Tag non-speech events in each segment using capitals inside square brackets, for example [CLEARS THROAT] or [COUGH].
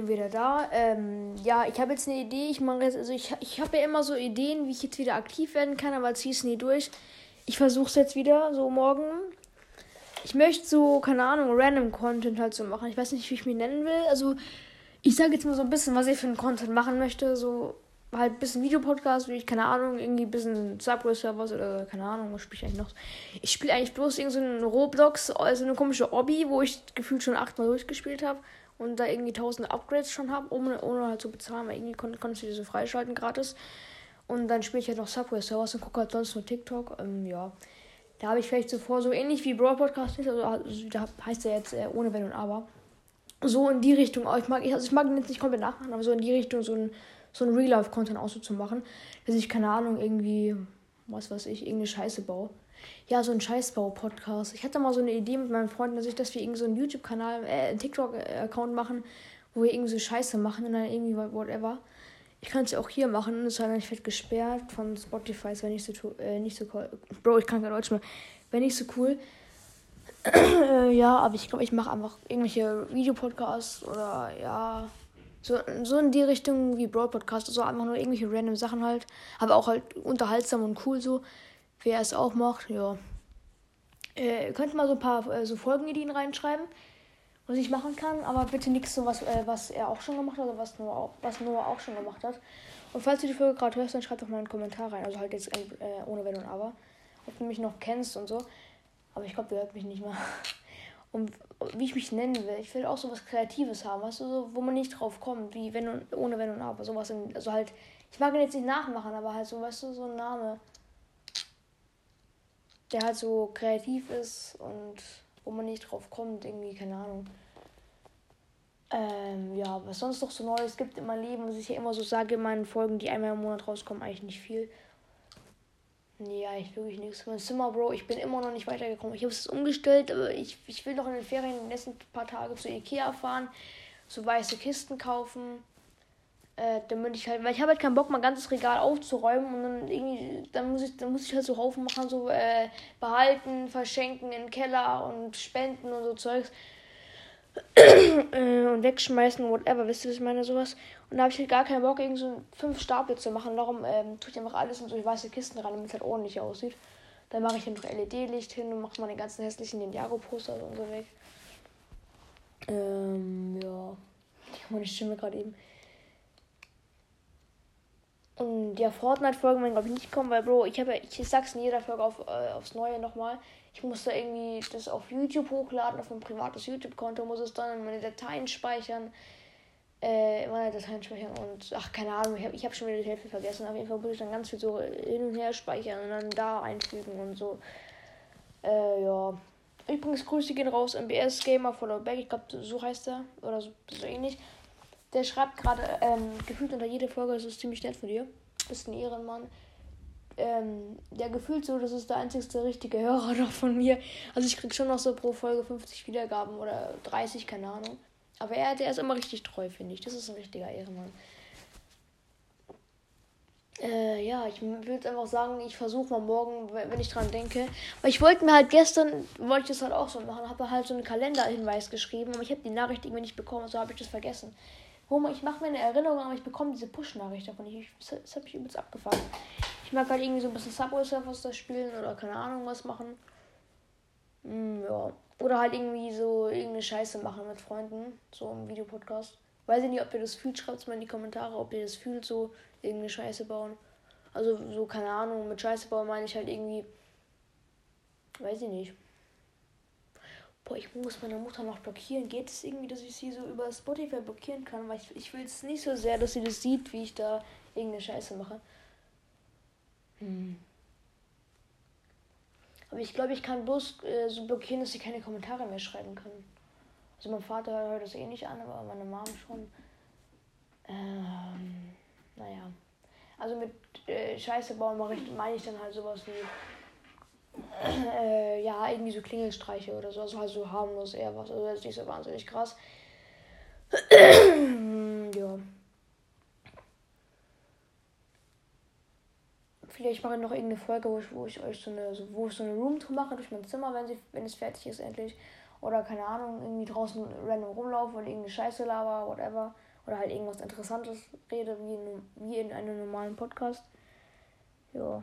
bin wieder da. Ähm, ja, ich habe jetzt eine Idee. Ich mache jetzt, also ich, ich habe ja immer so Ideen, wie ich jetzt wieder aktiv werden kann, aber ziehe es nie durch. Ich versuche es jetzt wieder, so morgen. Ich möchte so, keine Ahnung, random Content halt so machen. Ich weiß nicht, wie ich mich nennen will. Also, ich sage jetzt mal so ein bisschen, was ich für einen Content machen möchte. So, halt ein bisschen Videopodcast, wie ich, keine Ahnung, irgendwie ein bisschen Subway-Servers oder keine Ahnung, was spiele ich eigentlich noch? Ich spiele eigentlich bloß irgendeinen so Roblox, also eine komische Hobby, wo ich gefühlt schon achtmal durchgespielt habe und da irgendwie tausend Upgrades schon habe, ohne, ohne halt zu bezahlen, weil irgendwie kon konntest du diese freischalten gratis. Und dann spiele ich halt noch Subway Servers und gucke halt sonst nur TikTok. Ähm, ja. Da habe ich vielleicht zuvor so ähnlich wie Broad Podcast ist, also, also da heißt er jetzt äh, ohne Wenn und Aber. So in die Richtung, ich mag, also ich mag ihn jetzt nicht komplett nachmachen, aber so in die Richtung so ein, so ein Real-Life-Content auch so zu machen, dass ich, keine Ahnung, irgendwie, was weiß ich, irgendeine Scheiße baue ja, so ein Scheißbau-Podcast. Ich hatte mal so eine Idee mit meinen Freunden, dass ich, dass wir irgendwie so YouTube-Kanal, äh, TikTok-Account machen, wo wir irgendwie so Scheiße machen und dann irgendwie whatever. Ich kann es ja auch hier machen, es sei ich werde gesperrt von Spotify, wäre nicht so, äh, nicht so cool. Bro, ich kann kein Deutsch mehr. Wäre nicht so cool. [CLEARS THROAT] äh, ja, aber ich glaube, ich mache einfach irgendwelche Videopodcasts oder ja, so, so in die Richtung wie Broad Podcast, so einfach nur irgendwelche random Sachen halt, aber auch halt unterhaltsam und cool so. Wer es auch macht, ja. Äh, könnt mal so ein paar äh, so Folgenideen reinschreiben, was ich machen kann, aber bitte nichts so was, äh, was er auch schon gemacht hat oder was Noah, auch, was Noah auch schon gemacht hat. Und falls du die Folge gerade hörst, dann schreib doch mal einen Kommentar rein. Also halt jetzt äh, ohne Wenn und Aber. Ob du mich noch kennst und so. Aber ich glaube, du hört mich nicht mehr. [LAUGHS] Und wie ich mich nennen will. Ich will auch so was Kreatives haben, weißt du, so, wo man nicht drauf kommt, wie wenn und ohne Wenn und Aber. Sowas in, also halt, ich mag ihn jetzt nicht nachmachen, aber halt so, weißt du, so ein Name der halt so kreativ ist und wo man nicht drauf kommt, irgendwie, keine Ahnung. Ähm, ja, was sonst noch so Neues gibt in meinem Leben, was ich ja immer so sage in meinen Folgen, die einmal im Monat rauskommen, eigentlich nicht viel. Ja, ich wirklich nichts. Mein Zimmer, Bro, ich bin immer noch nicht weitergekommen. Ich habe es umgestellt, aber ich, ich will noch in den Ferien den nächsten paar Tage zu Ikea fahren, so weiße Kisten kaufen äh, damit ich halt, weil ich habe halt keinen Bock, mein ganzes Regal aufzuräumen und dann irgendwie, dann muss ich, dann muss ich halt so Haufen machen, so äh, behalten, verschenken in den Keller und spenden und so Zeugs. [CLEARS THROAT] äh, und wegschmeißen, whatever, wisst ihr, was ich meine, sowas. Und da habe ich halt gar keinen Bock, irgendwie so fünf Stapel zu machen. Darum ähm, tue ich einfach alles in so weiße Kisten rein, damit es halt ordentlich aussieht. Dann mache ich hier noch LED-Licht hin und mache mal den ganzen hässlichen Ninjago-Poster und so weg. Ähm, ja. Meine Stimme gerade eben. Und ja, Fortnite-Folgen werden, glaube ich, nicht kommen, weil, Bro, ich habe ich sag's in jeder Folge auf, äh, aufs Neue nochmal. Ich muss da irgendwie das auf YouTube hochladen, auf mein privates YouTube-Konto, muss es dann in meine Dateien speichern. Äh, meine Dateien speichern und, ach, keine Ahnung, ich habe ich hab schon wieder die Hälfte vergessen. Auf jeden Fall muss ich dann ganz viel so hin und her speichern und dann da einfügen und so. Äh, ja. Übrigens, Grüße gehen raus, MBS Gamer Follow Back, ich glaube, so heißt er, oder so, so ähnlich. Der schreibt gerade ähm, gefühlt unter jeder Folge, das ist ziemlich nett von dir. Bist ein Ehrenmann. Ähm, der gefühlt so, das ist der einzigste richtige Hörer [LAUGHS] noch von mir. Also ich krieg schon noch so pro Folge 50 Wiedergaben oder 30, keine Ahnung. Aber er, der ist immer richtig treu, finde ich. Das ist ein richtiger Ehrenmann. Äh, ja, ich würde einfach sagen, ich versuche mal morgen, wenn ich dran denke. Weil ich wollte mir halt gestern, wollte ich das halt auch so machen, habe halt so einen Kalenderhinweis geschrieben, aber ich habe die Nachricht irgendwie nicht bekommen, also habe ich das vergessen. Homa, ich mache mir eine Erinnerung, aber ich bekomme diese Push-Nachricht davon. Ich, das habe ich übelst abgefahren. Ich mag halt irgendwie so ein bisschen Subway Surfers da spielen oder keine Ahnung was machen. Mm, ja. Oder halt irgendwie so irgendeine Scheiße machen mit Freunden. So im Videopodcast. Weiß ich nicht, ob ihr das fühlt. Schreibt es mal in die Kommentare, ob ihr das fühlt, so irgendeine Scheiße bauen. Also so, keine Ahnung, mit Scheiße bauen meine ich halt irgendwie. Weiß ich nicht. Boah, ich muss meine Mutter noch blockieren. Geht es irgendwie, dass ich sie so über Spotify blockieren kann? Weil ich, ich will es nicht so sehr, dass sie das sieht, wie ich da irgendeine Scheiße mache. Hm. Aber ich glaube, ich kann bloß äh, so blockieren, dass sie keine Kommentare mehr schreiben können. Also mein Vater hört das eh nicht an, aber meine Mom schon. Ähm, naja. Also mit äh, Scheiße bauen meine ich dann halt sowas wie [CLEARS THROAT] äh, ja, irgendwie so Klingelstreiche oder so. Also halt so harmlos eher was. Also jetzt nicht so wahnsinnig krass. [CLEARS THROAT] ja. Vielleicht mache ich noch irgendeine Folge, wo ich, wo ich euch so eine, so, wo ich so eine Roomtour mache durch mein Zimmer, wenn, sie, wenn es fertig ist endlich. Oder keine Ahnung, irgendwie draußen random rumlaufe und irgendeine Scheiße laber, whatever. oder halt irgendwas Interessantes rede, wie in, wie in einem normalen Podcast. Ja.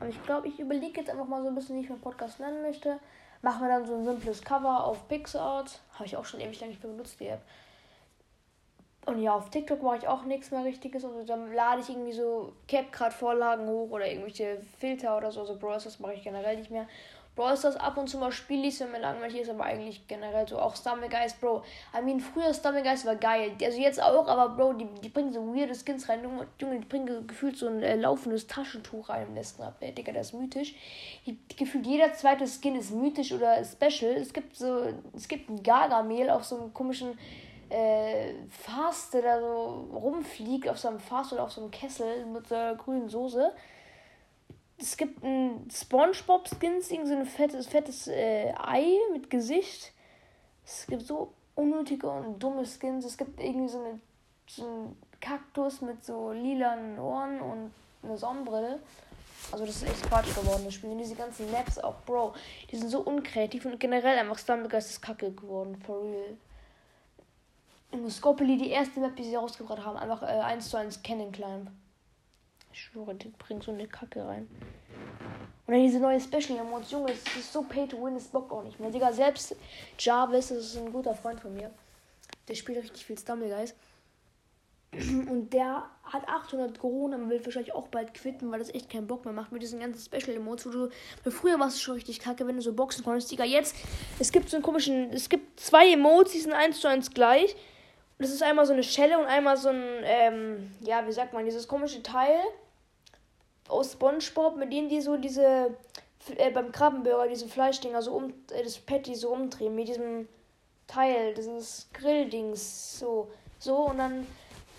Aber ich glaube, ich überlege jetzt einfach mal so ein bisschen, wie ich meinen Podcast nennen möchte. Machen wir dann so ein simples Cover auf PixArt. Habe ich auch schon ewig lange nicht mehr benutzt, die App. Und ja, auf TikTok mache ich auch nichts mehr Richtiges. Also dann lade ich irgendwie so CapCut-Vorlagen hoch oder irgendwelche Filter oder so. Also Bros, das mache ich generell nicht mehr. Brawl Stars ab und zu mal spiele ich, wenn mir langweilig ist, aber eigentlich generell so auch Stumble Guys, Bro. I mean, früher Stumble Guys war geil. Also jetzt auch, aber Bro, die, die bringen so weirde Skins rein. Junge, die bringen gefühlt so ein äh, laufendes Taschentuch rein im letzten Update. Digga, das ist mythisch. Gefühlt jeder zweite Skin ist mythisch oder special. Es gibt so, es gibt ein Gargamel auf so einem komischen äh, Fast, der da so rumfliegt auf so einem Fast oder auf so einem Kessel mit so einer grünen Soße es gibt ein SpongeBob-Skins, so ein fettes, fettes äh, Ei mit Gesicht. Es gibt so unnötige und dumme Skins. Es gibt irgendwie so, eine, so einen Kaktus mit so lilanen Ohren und eine Sonnenbrille. Also das ist echt Quatsch geworden, das Spiel. Und diese ganzen Maps auch, Bro, die sind so unkreativ und generell einfach Stumblegeist Kacke geworden, for real. Und Scopely, die erste Map, die sie rausgebracht haben, einfach äh, 1 zu 1 Cannon Climb. Ich schwöre, die bringt so eine Kacke rein. Und dann diese neue Special Emotes, Junge, es ist so pay to win, es bockt auch nicht mehr. Digga, selbst Jarvis, das ist ein guter Freund von mir. Der spielt richtig viel Stumble Guys. [CLEARS THROAT] Und der hat 800 Corona und will wahrscheinlich auch bald quitten, weil das echt keinen Bock mehr macht mit diesen ganzen Special Emotes, wo du. Weil früher warst du schon richtig kacke, wenn du so boxen konntest. Digga, jetzt, es gibt so einen komischen. Es gibt zwei Emotes, die sind eins zu eins gleich. Das ist einmal so eine Schelle und einmal so ein, ähm, ja, wie sagt man, dieses komische Teil aus SpongeBob, mit denen die so diese, äh, beim Krabbenburger, diese Fleischdinger so um, äh, das Patty so umdrehen, mit diesem Teil, dieses Grilldings, so, so, und dann,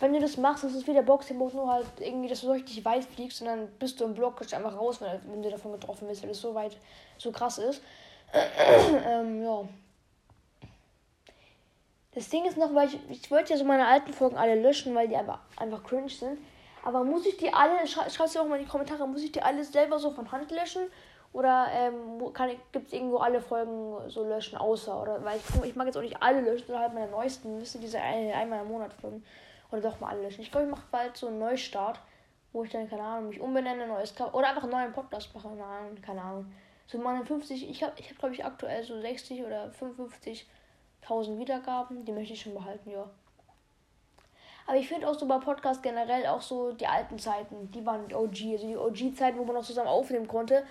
wenn du das machst, ist es wie der Boxing-Mode, nur halt irgendwie, dass du so richtig weit fliegst und dann bist du im Block, kannst du einfach raus, wenn, du davon getroffen bist, weil das so weit, so krass ist. [CLEARS THROAT] ähm, ja. Das Ding ist noch, weil ich, ich wollte ja so meine alten Folgen alle löschen, weil die einfach, einfach cringe sind. Aber muss ich die alle, schrei, schreib's dir auch mal in die Kommentare, muss ich die alle selber so von Hand löschen? Oder ähm, gibt es irgendwo alle Folgen so löschen, außer? Oder weil ich, ich mag jetzt auch nicht alle löschen, sondern halt meine neuesten, wisst ihr, diese ein, einmal im Monat Folgen. Oder doch mal alle löschen. Ich glaube, ich mache bald so einen Neustart, wo ich dann, keine Ahnung, mich umbenenne, neues Cover, oder einfach einen neuen Podcast mache, nein, keine Ahnung. So meine 50, ich habe, ich hab, glaube ich, aktuell so 60 oder 55 1000 Wiedergaben. Die möchte ich schon behalten, ja. Aber ich finde auch so bei Podcast generell auch so die alten Zeiten, die waren OG, also die OG-Zeiten, wo man noch zusammen aufnehmen konnte.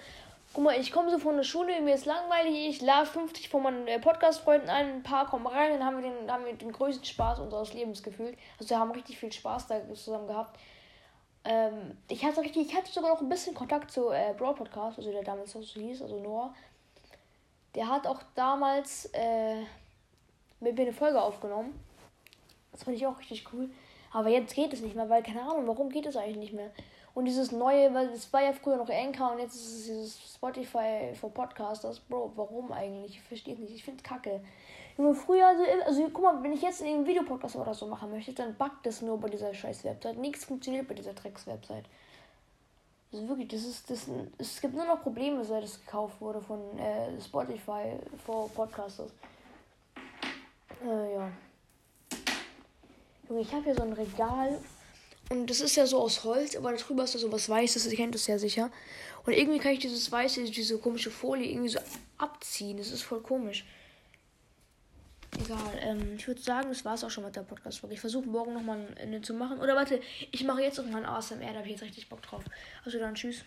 Guck mal, ich komme so von der Schule, mir ist langweilig, ich lade 50 von meinen äh, Podcast-Freunden ein, ein paar kommen rein, dann haben wir den, haben wir den größten Spaß unseres Lebens gefühlt. Also wir haben richtig viel Spaß da zusammen gehabt. Ähm, ich hatte richtig, ich hatte sogar noch ein bisschen Kontakt zu äh, Broad Podcast, also der damals so hieß, also Noah. Der hat auch damals äh, mit mir eine Folge aufgenommen. Das fand ich auch richtig cool. Aber jetzt geht es nicht mehr, weil keine Ahnung, warum geht es eigentlich nicht mehr. Und dieses neue, weil es war ja früher noch Anchor und jetzt ist es dieses Spotify for Podcasters. Bro, warum eigentlich? Ich verstehe es nicht. Ich finde es kacke. Junge, früher, also, also guck mal, wenn ich jetzt einen Videopodcast oder so machen möchte, dann backt das nur bei dieser scheiß Website. Nichts funktioniert bei dieser Drecks-Website. Also wirklich, das ist, das, es gibt nur noch Probleme, seit es gekauft wurde von äh, Spotify for Podcasters. Äh, ja. Junge, ich habe hier so ein Regal. Und das ist ja so aus Holz, aber darüber ist da so was Weißes, ihr kennt das ja sicher. Und irgendwie kann ich dieses Weiße, diese komische Folie irgendwie so abziehen. Das ist voll komisch. Egal, ähm, ich würde sagen, das war es auch schon mit der Podcast-Folge. Ich versuche morgen nochmal eine zu machen. Oder warte, ich mache jetzt ein ASMR, da habe ich jetzt richtig Bock drauf. Also dann, tschüss.